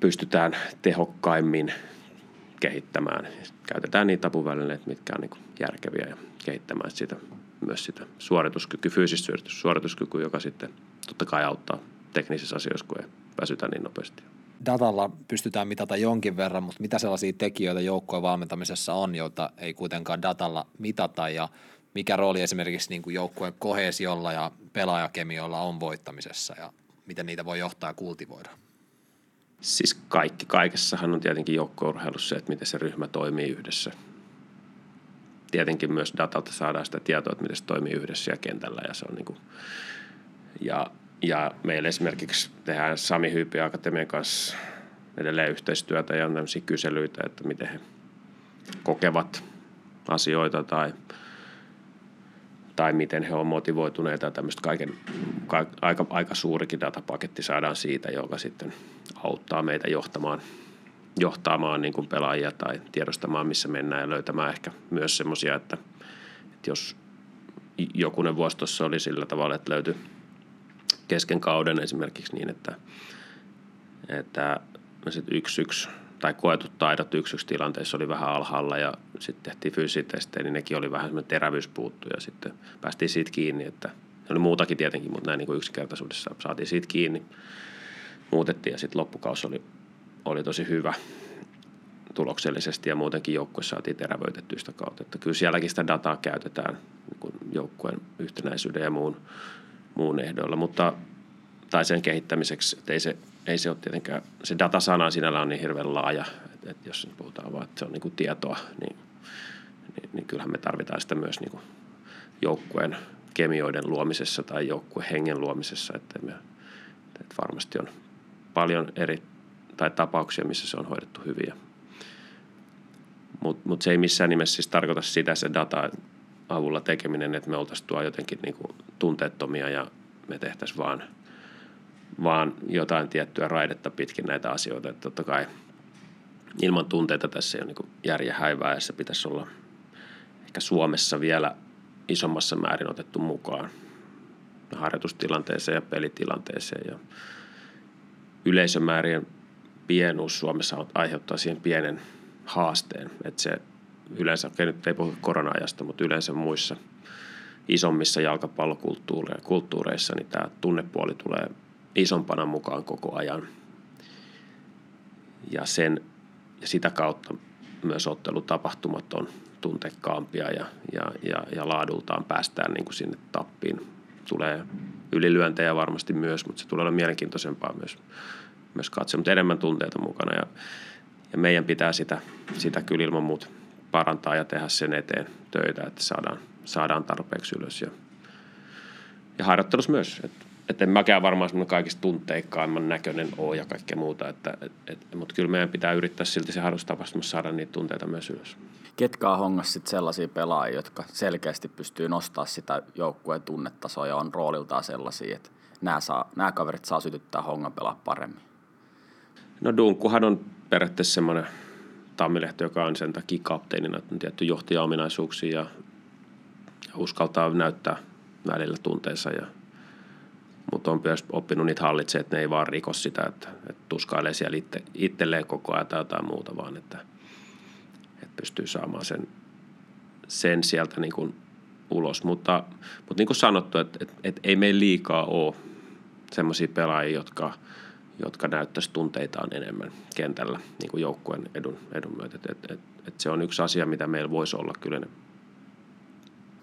[SPEAKER 5] pystytään tehokkaimmin kehittämään. Käytetään niitä apuvälineitä, mitkä on niin järkeviä ja kehittämään sitä, myös sitä suorituskykyä, fyysistä suorituskykyä, joka sitten totta kai auttaa teknisissä asioissa, kun ei väsytä niin nopeasti.
[SPEAKER 2] Datalla pystytään mitata jonkin verran, mutta mitä sellaisia tekijöitä joukkojen valmentamisessa on, joita ei kuitenkaan datalla mitata ja mikä rooli esimerkiksi niin kuin joukkueen kohesiolla ja pelaajakemiolla on voittamisessa ja miten niitä voi johtaa ja kultivoida?
[SPEAKER 5] Siis kaikki. Kaikessahan on tietenkin joukkourheilussa se, että miten se ryhmä toimii yhdessä. Tietenkin myös datalta saadaan sitä tietoa, että miten se toimii yhdessä siellä kentällä ja se on niin kuin, ja, ja meillä esimerkiksi tehdään Sami Hyypi Akatemian kanssa edelleen yhteistyötä ja on tämmöisiä kyselyitä, että miten he kokevat asioita tai, tai miten he on motivoituneita. Tämmöistä kaiken, ka, aika, aika suurikin datapaketti saadaan siitä, joka sitten auttaa meitä johtamaan, johtamaan niin kuin pelaajia tai tiedostamaan, missä mennään ja löytämään ehkä myös semmoisia, että, että jos jokunen vuosi tuossa oli sillä tavalla, että löytyi kesken kauden esimerkiksi niin, että, että sit yksi yksi tai koetut taidot tilanteessa oli vähän alhaalla ja sitten tehtiin fyysitestejä, niin nekin oli vähän semmoinen terävyys puuttu ja sitten päästiin siitä kiinni, että ne oli muutakin tietenkin, mutta näin niin kuin yksinkertaisuudessa saatiin siitä kiinni, muutettiin ja sitten loppukausi oli, oli tosi hyvä tuloksellisesti ja muutenkin joukkue saatiin terävöitettyä sitä kautta. Että kyllä sielläkin sitä dataa käytetään niin joukkueen yhtenäisyyden ja muun, muun ehdoilla, mutta tai sen kehittämiseksi, että ei se, ei se ole tietenkään, se datasana sinällä on niin hirveän laaja, että, että jos puhutaan vaan, että se on niin kuin tietoa, niin, niin, niin kyllähän me tarvitaan sitä myös niin kuin joukkueen kemioiden luomisessa tai joukkueen hengen luomisessa, että, me, että varmasti on paljon eri tai tapauksia, missä se on hoidettu hyvin. Mutta mut se ei missään nimessä siis tarkoita sitä se data avulla tekeminen, että me oltaisiin tuo jotenkin niinku tunteettomia ja me tehtäisiin vaan, vaan jotain tiettyä raidetta pitkin näitä asioita. Että totta kai ilman tunteita tässä ei ole niinku järjen häivää ja se pitäisi olla ehkä Suomessa vielä isommassa määrin otettu mukaan harjoitustilanteeseen ja pelitilanteeseen. Ja yleisömäärien pienuus Suomessa aiheuttaa siihen pienen haasteen, että se yleensä, okei nyt ei puhu korona-ajasta, mutta yleensä muissa isommissa jalkapallokulttuureissa, niin tämä tunnepuoli tulee isompana mukaan koko ajan. Ja, sen, ja sitä kautta myös ottelutapahtumat on tuntekkaampia ja, ja, ja, ja laadultaan päästään niin kuin sinne tappiin. Tulee ylilyöntejä varmasti myös, mutta se tulee olla mielenkiintoisempaa myös, myös katsoa, mutta enemmän tunteita mukana. Ja, ja meidän pitää sitä, sitä kyllä ilman muuta parantaa ja tehdä sen eteen töitä, että saadaan, saadaan tarpeeksi ylös. Ja, ja harjoittelussa myös, että että en mäkään varmaan semmoinen kaikista tunteikkaimman näköinen ole ja kaikkea muuta, että, et, et, mutta kyllä meidän pitää yrittää silti se harrastapahtumassa saada niitä tunteita myös ylös.
[SPEAKER 3] Ketkä on hongassa sit sellaisia pelaajia, jotka selkeästi pystyy nostaa sitä joukkueen tunnetasoa ja on rooliltaan sellaisia, että nämä, saa, nämä kaverit saa sytyttää hongan pelaa paremmin?
[SPEAKER 5] No Dunkkuhan on periaatteessa semmoinen Tammilehti, joka on sen takia kapteenina, että on tietty johtajaominaisuuksia ja, ja uskaltaa näyttää välillä tunteensa ja mutta on myös oppinut niitä hallitsemaan, että ne ei vaan riko sitä, että, että tuskailee siellä itse, itselleen koko ajan tai jotain muuta, vaan että, että pystyy saamaan sen, sen sieltä niin kuin ulos. Mutta, mutta niin kuin sanottu, että, että, että ei meillä liikaa ole semmoisia pelaajia, jotka, jotka näyttäisi tunteitaan enemmän kentällä niin kuin joukkueen edun, edun myötä. Että, että, että se on yksi asia, mitä meillä voisi olla kyllä.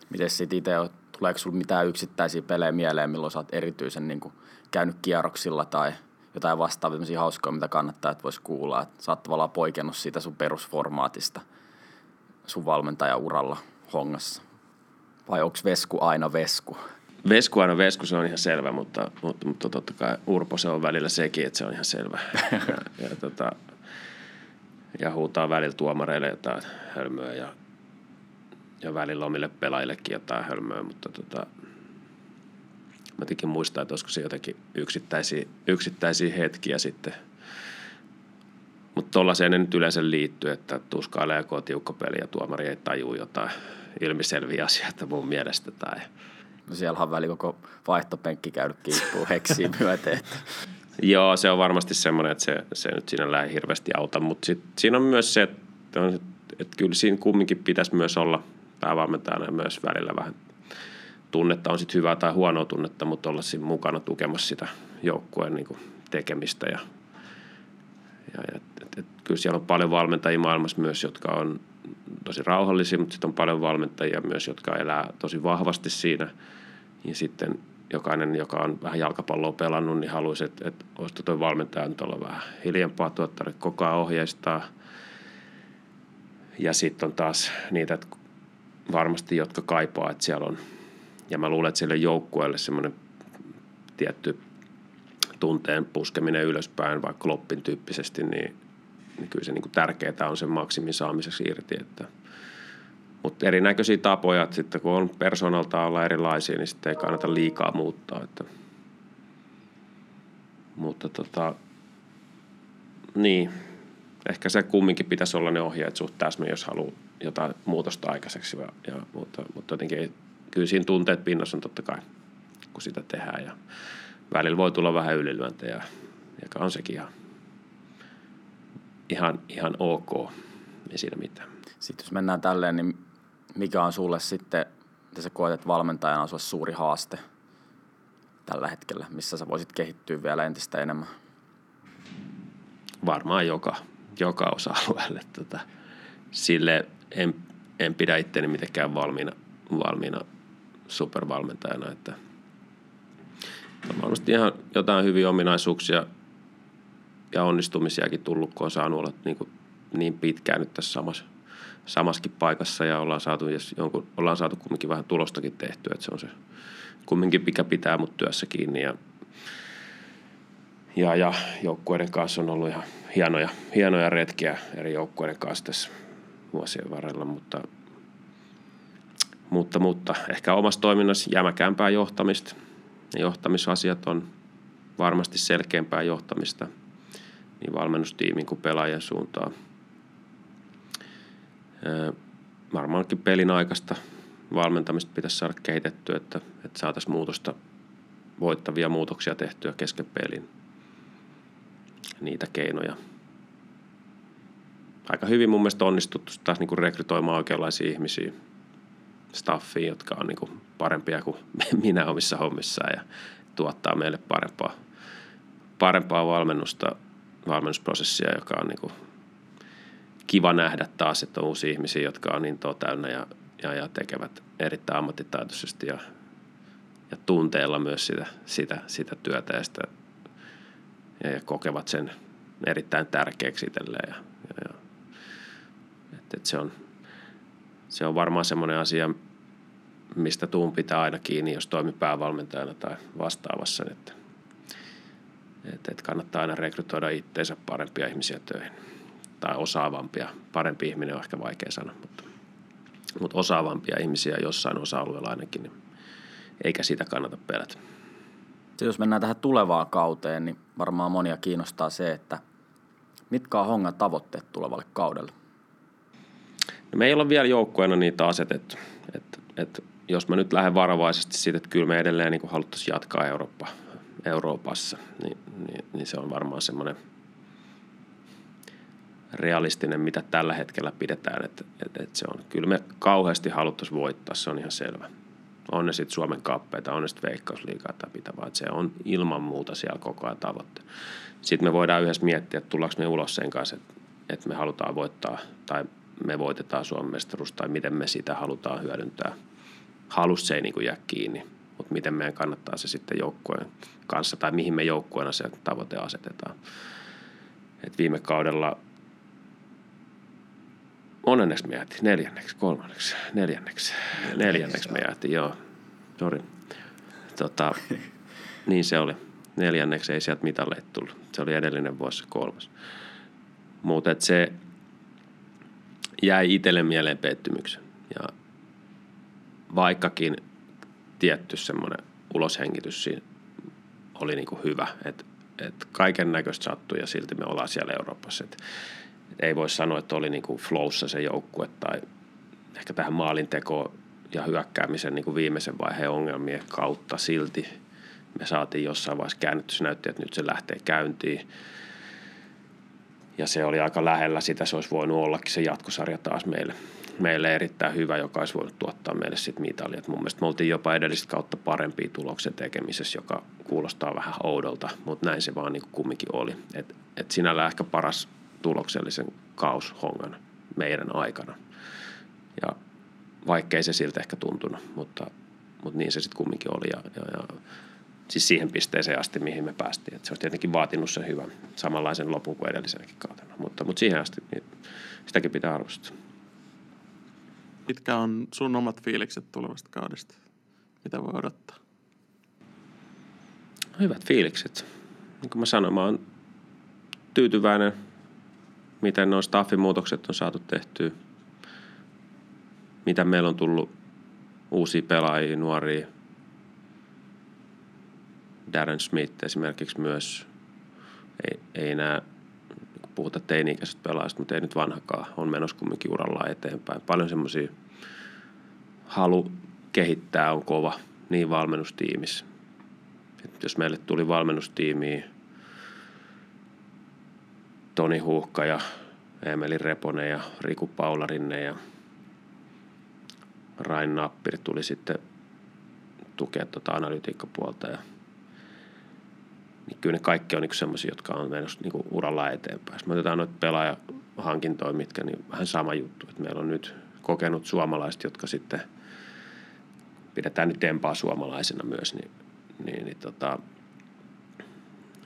[SPEAKER 3] Miten sitten itse Tuleeko sinulla mitään yksittäisiä pelejä mieleen, milloin sä oot erityisen niin kuin, käynyt kierroksilla tai jotain vastaavia hauskoja, mitä kannattaa, että voisi kuulla. Että sä oot tavallaan poikennut siitä sun perusformaatista sun valmentajan uralla hongassa. Vai onko Vesku aina Vesku?
[SPEAKER 5] Vesku aina Vesku, se on ihan selvä, mutta, mutta, mutta totta kai Urpo se on välillä sekin, että se on ihan selvä. <laughs> ja, ja, tota, ja huutaa välillä tuomareille jotain hölmöä ja ja välillä omille pelaajillekin jotain hölmöä, mutta tota, mä tekin muistaa, että olisiko se jotenkin yksittäisiä, yksittäisiä hetkiä sitten. Mutta tuollaiseen ne nyt yleensä liittyy, että tuskailee joko tiukka peli ja tuomari ei tajuu jotain ilmiselviä asioita mun mielestä. Tai...
[SPEAKER 3] No siellä on väli koko vaihtopenkki käynyt kiippuu heksiin <laughs> myöten.
[SPEAKER 5] Joo, se on varmasti semmoinen, että se, se nyt siinä ei hirveästi auta, mutta sit, siinä on myös se, että, on, että kyllä siinä kumminkin pitäisi myös olla – päävalmentajana myös välillä vähän tunnetta on sitten hyvää tai huonoa tunnetta, mutta olla siinä mukana tukemassa sitä joukkueen niin tekemistä. Ja, ja, ja et, et, kyllä siellä on paljon valmentajia maailmassa myös, jotka on tosi rauhallisia, mutta sitten on paljon valmentajia myös, jotka elää tosi vahvasti siinä. Ja sitten jokainen, joka on vähän jalkapalloa pelannut, niin haluaisi, että, että olisi tuo valmentaja nyt olla vähän hiljempaa, tuottaa koko ajan ohjeistaa. Ja sitten on taas niitä, että varmasti, jotka kaipaa, että siellä on, ja mä luulen, että siellä joukkueelle semmoinen tietty tunteen puskeminen ylöspäin, vaikka Kloppin tyyppisesti, niin, niin kyllä se niin kuin tärkeää on sen maksimin saamiseksi irti. Että, mutta erinäköisiä tapoja, että sitten kun on persoonalta olla erilaisia, niin sitten ei kannata liikaa muuttaa. Että, mutta tota, niin, ehkä se kumminkin pitäisi olla ne ohjeet suht täsmä, jos haluaa jotain muutosta aikaiseksi. Ja, ja, mutta, mutta jotenkin ei, kyllä siinä tunteet pinnassa on totta kai, kun sitä tehdään. Ja välillä voi tulla vähän ylilyöntejä, joka on sekin ihan, ihan, ihan ok, ei siinä mitään.
[SPEAKER 3] Sitten jos mennään tälleen, niin mikä on sulle sitten, että sä koet, että valmentajana on sulle suuri haaste tällä hetkellä, missä sä voisit kehittyä vielä entistä enemmän?
[SPEAKER 5] Varmaan joka, joka osa-alueelle. Tota, sille en, en pidä itteni mitenkään valmiina, valmiina supervalmentajana, että on varmasti ihan jotain hyviä ominaisuuksia ja onnistumisiakin tullut, kun on saanut olla niin, kuin niin pitkään nyt tässä samassa, samassakin paikassa ja ollaan saatu, jonkun, ollaan saatu kumminkin vähän tulostakin tehtyä, että se on se kumminkin, mikä pitää mut työssä kiinni ja, ja, ja joukkueiden kanssa on ollut ihan hienoja, hienoja retkiä eri joukkueiden kanssa tässä vuosien varrella, mutta, mutta, mutta ehkä omassa toiminnassa jämäkämpää johtamista. Ne johtamisasiat on varmasti selkeämpää johtamista niin valmennustiimin kuin pelaajien suuntaan. Varmaankin pelin aikaista valmentamista pitäisi saada kehitettyä, että, että saataisiin muutosta, voittavia muutoksia tehtyä kesken pelin. Niitä keinoja – aika hyvin mun mielestä onnistuttu taas niin kuin rekrytoimaan oikeanlaisia ihmisiä staffiin, jotka on niin kuin parempia kuin <laughs> minä omissa hommissaan ja tuottaa meille parempaa, parempaa valmennusta, valmennusprosessia, joka on niin kuin kiva nähdä taas, että on uusia ihmisiä, jotka on niin täynnä ja, ja, ja tekevät erittäin ammattitaitoisesti ja, ja tunteella myös sitä, sitä, sitä työtä ja, sitä, ja, ja kokevat sen erittäin tärkeäksi itselleen ja että, se, on, se on varmaan semmoinen asia, mistä tuun pitää aina kiinni, jos toimii päävalmentajana tai vastaavassa, että, että, että kannattaa aina rekrytoida itseensä parempia ihmisiä töihin tai osaavampia. Parempi ihminen on ehkä vaikea sana, mutta, mutta osaavampia ihmisiä jossain osa-alueella ainakin, niin eikä sitä kannata pelätä.
[SPEAKER 3] Sitten jos mennään tähän tulevaan kauteen, niin varmaan monia kiinnostaa se, että mitkä on Hongan tavoitteet tulevalle kaudelle?
[SPEAKER 5] Ja me ei ole vielä joukkueena niitä asetettu. Et, et, jos mä nyt lähden varovaisesti siitä, että kyllä me edelleen niin haluttaisiin jatkaa Eurooppa, Euroopassa, niin, niin, niin se on varmaan semmoinen realistinen, mitä tällä hetkellä pidetään. Että et, et se on. Kyllä me kauheasti haluttaisiin voittaa, se on ihan selvä. On ne sitten Suomen kappeita, on ne sitten veikkausliikaa tai mitä vaan. Se on ilman muuta siellä koko ajan tavoitte. Sitten me voidaan yhdessä miettiä, että tullaanko me ulos sen kanssa, että, että me halutaan voittaa tai me voitetaan Suomen mestaruus tai miten me sitä halutaan hyödyntää. Halus se ei niin kuin jää kiinni, mutta miten meidän kannattaa se sitten joukkueen kanssa tai mihin me joukkueena se tavoite asetetaan. Et viime kaudella monenneksi me jäätiin, neljänneksi, kolmanneksi, neljänneksi, neljänneksi me jäätiin, joo, sori. Tota, <laughs> niin se oli. Neljänneksi ei sieltä mitalle tullut. Se oli edellinen vuosi kolmas. Mutta se jäi itselle mieleen pettymyksen. Ja vaikkakin tietty semmoinen uloshengitys siinä oli niin kuin hyvä, että et kaiken näköistä sattui ja silti me ollaan siellä Euroopassa. Et, et ei voi sanoa, että oli niin kuin flowssa se joukkue tai ehkä tähän maalintekoon ja hyökkäämisen niin kuin viimeisen vaiheen ongelmien kautta silti me saatiin jossain vaiheessa käännetty, se näytti, että nyt se lähtee käyntiin ja se oli aika lähellä sitä, se olisi voinut ollakin se jatkosarja taas meille, meille erittäin hyvä, joka olisi voinut tuottaa meille sitten mitalia. Mun mielestä me oltiin jopa edellistä kautta parempia tuloksen tekemisessä, joka kuulostaa vähän oudolta, mutta näin se vaan niin kumminkin oli. Et, et sinällä ehkä paras tuloksellisen kaus hongan meidän aikana. Ja vaikkei se siltä ehkä tuntunut, mutta, mutta niin se sitten kumminkin oli. Ja, ja, ja siis siihen pisteeseen asti, mihin me päästiin. Et se olisi tietenkin vaatinut sen hyvän samanlaisen lopun kuin edellisenäkin kautena, mutta, mutta siihen asti niin sitäkin pitää arvostaa.
[SPEAKER 4] Mitkä on sun omat fiilikset tulevasta kaudesta? Mitä voi odottaa?
[SPEAKER 5] No, hyvät fiilikset. Niin kuin mä sanoin, mä oon tyytyväinen, miten nuo staffimuutokset on saatu tehtyä, mitä meillä on tullut uusia pelaajia, nuoria, Darren Smith esimerkiksi myös, ei, ei enää puhuta teini-ikäisestä pelaajista, mutta ei nyt vanhakaan, on menossa kumminkin uralla eteenpäin. Paljon semmoisia halu kehittää on kova niin valmennustiimissä. Et jos meille tuli valmennustiimiä Toni Huuhka ja Emeli Reponen ja Riku Paularinne ja Rain Nappiri tuli sitten tukea tuota analytiikkapuolta. Ja, niin kyllä ne kaikki on niin semmoisia, jotka on menossa niin uralla eteenpäin. Jos me otetaan noita pelaajahankintoja, mitkä niin vähän sama juttu. Että meillä on nyt kokenut suomalaiset, jotka sitten pidetään nyt Dempaa suomalaisena myös, niin, niin, niin tota,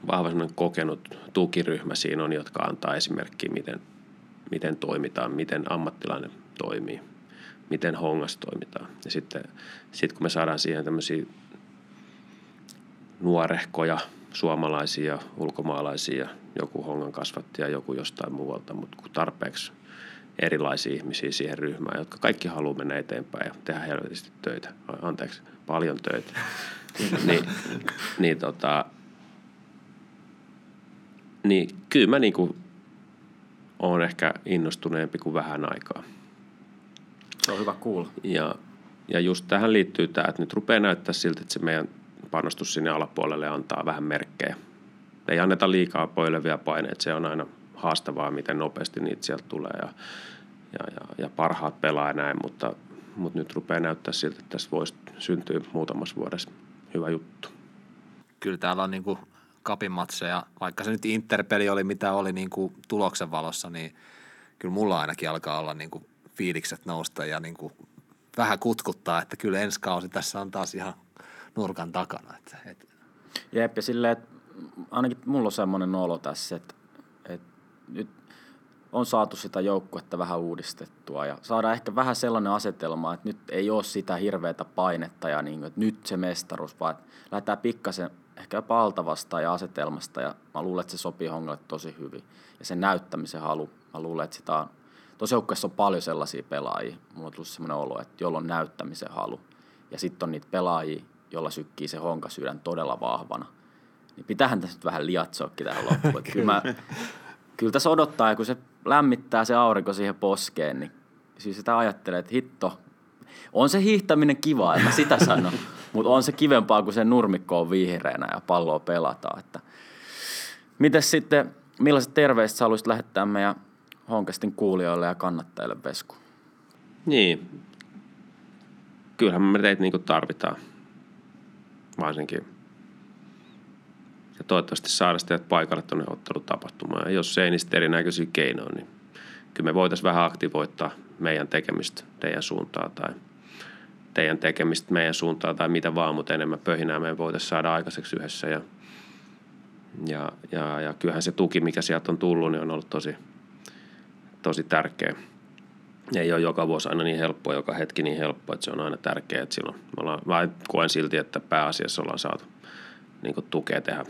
[SPEAKER 5] vahva kokenut tukiryhmä siinä on, jotka antaa esimerkkiä, miten, miten toimitaan, miten ammattilainen toimii, miten hongas toimitaan. Ja sitten sit kun me saadaan siihen tämmöisiä nuorehkoja suomalaisia, ulkomaalaisia, joku hongan kasvattaja, joku jostain muualta, mutta kun tarpeeksi erilaisia ihmisiä siihen ryhmään, jotka kaikki haluaa mennä eteenpäin ja tehdä helvetisti töitä, anteeksi, paljon töitä, niin, niin, tota, niin kyllä mä niinku olen ehkä innostuneempi kuin vähän aikaa.
[SPEAKER 3] Se on hyvä kuulla.
[SPEAKER 5] Ja, ja just tähän liittyy tämä, että nyt rupeaa näyttää siltä, että se meidän panostus sinne alapuolelle antaa vähän merkkejä. Ei anneta liikaa poilevia paineita, se on aina haastavaa, miten nopeasti niitä sieltä tulee ja, ja, ja, ja parhaat pelaa näin, mutta, mutta nyt rupeaa näyttää siltä, että tässä voisi syntyä muutamassa vuodessa hyvä juttu.
[SPEAKER 2] Kyllä täällä on niin kuin kapimatseja, vaikka se nyt Interpeli oli mitä oli niin kuin tuloksen valossa, niin kyllä mulla ainakin alkaa olla niin kuin fiilikset nousta ja niin kuin vähän kutkuttaa, että kyllä ensi kausi tässä on taas ihan nurkan takana. Että, että.
[SPEAKER 3] Jep, ja silleen, että ainakin mulla on semmoinen olo tässä, että, että nyt on saatu sitä joukkuetta vähän uudistettua ja saadaan ehkä vähän sellainen asetelma, että nyt ei ole sitä hirveätä painetta ja niin, että nyt se mestaruus, vaan lähdetään pikkasen ehkä jopa altavasta ja asetelmasta ja mä luulen, että se sopii Hongalle tosi hyvin. Ja sen näyttämisen halu, mä luulen, että sitä on, tosi joukkueessa on paljon sellaisia pelaajia, mulla on tullut sellainen olo, että jolla on näyttämisen halu. Ja sitten on niitä pelaajia, jolla sykkii se honkasydän todella vahvana. Niin pitähän tässä nyt vähän liatsoakin tähän loppuun. kyllä, mä, kyllä tässä odottaa, ja kun se lämmittää se aurinko siihen poskeen, niin siis sitä ajattelee, että hitto, on se hiihtäminen kiva, en mä sitä sano, <laughs> mutta on se kivempaa, kun se nurmikko on vihreänä ja palloa pelataan. Että. Mites sitten, millaiset terveiset sä haluaisit lähettää meidän Honkastin kuulijoille ja kannattajille, Vesku?
[SPEAKER 5] Niin, kyllähän me teitä niin tarvitaan, varsinkin. Ja toivottavasti saada teidät paikalle tuonne ottelutapahtumaan. Ja jos ei, niin sitten erinäköisiä keinoja, niin kyllä me voitaisiin vähän aktivoittaa meidän tekemistä teidän suuntaan tai teidän tekemistä meidän suuntaan tai mitä vaan, mutta enemmän pöhinää me voitaisiin saada aikaiseksi yhdessä. Ja, ja, ja, ja kyllähän se tuki, mikä sieltä on tullut, niin on ollut tosi, tosi tärkeä. Ei ole joka vuosi aina niin helppoa, joka hetki niin helppoa, että se on aina tärkeää, että silloin me ollaan, mä koen silti, että pääasiassa ollaan saatu niin tukea tehdä,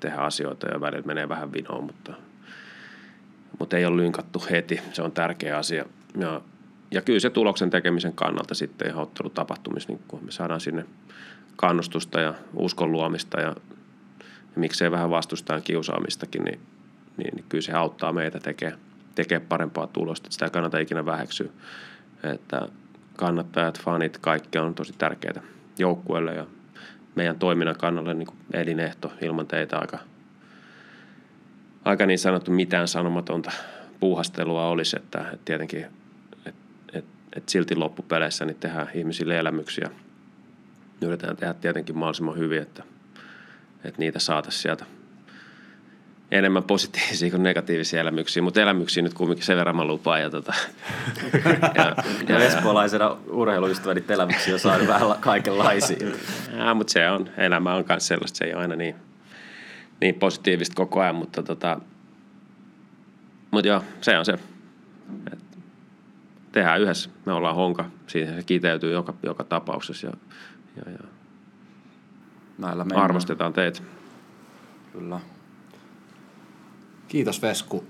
[SPEAKER 5] tehdä asioita ja välillä menee vähän vinoon, mutta – mutta ei ole lynkattu heti. Se on tärkeä asia. Ja, ja kyllä se tuloksen tekemisen kannalta sitten ihan ottelutapahtumissa, niin kun me saadaan sinne kannustusta ja uskon luomista ja, ja miksei vähän vastustaan kiusaamistakin, niin, niin, niin kyllä se auttaa meitä tekemään tekee parempaa tulosta. Sitä ei kannata ikinä väheksyä. Että kannattajat, fanit, kaikki on tosi tärkeää joukkueelle ja meidän toiminnan kannalle niin elinehto ilman teitä aika – aika niin sanottu mitään sanomatonta puuhastelua olisi, että, että tietenkin että et, et silti loppupeleissä niin tehdään ihmisille elämyksiä. Yritetään tehdä tietenkin mahdollisimman hyvin, että, että niitä saataisiin sieltä enemmän positiivisia kuin negatiivisia elämyksiä, mutta elämyksiä nyt kumminkin sen verran mä lupaan. Ja, tota, <laughs>
[SPEAKER 3] ja, ja, espoolaisena urheiluystävä niitä elämyksiä saanut vähän kaikenlaisia.
[SPEAKER 5] Ja, mutta se on, elämä on myös sellaista, se ei ole aina niin – niin positiivista koko ajan, mutta tota, mutta joo, se on se. Et tehdään yhdessä, me ollaan honka, siihen se kiteytyy joka, joka tapauksessa ja, ja, ja
[SPEAKER 3] Näillä
[SPEAKER 5] arvostetaan teitä.
[SPEAKER 3] Kyllä.
[SPEAKER 2] Kiitos Vesku.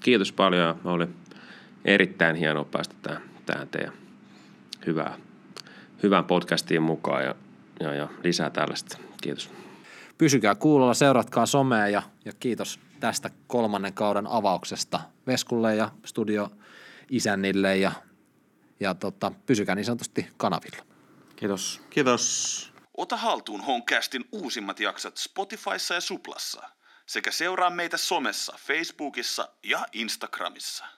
[SPEAKER 5] Kiitos paljon, oli erittäin hienoa päästä tähän, tähän teidän hyvää, hyvään podcastiin mukaan ja, ja, ja lisää tällaista. Kiitos
[SPEAKER 2] pysykää kuulolla, seuratkaa somea ja, ja kiitos tästä kolmannen kauden avauksesta Veskulle ja studio isännille ja, ja tota, pysykää niin sanotusti kanavilla.
[SPEAKER 3] Kiitos.
[SPEAKER 4] Kiitos.
[SPEAKER 1] Ota haltuun Honcastin uusimmat jaksot Spotifyssa ja Suplassa. Sekä seuraa meitä somessa, Facebookissa ja Instagramissa.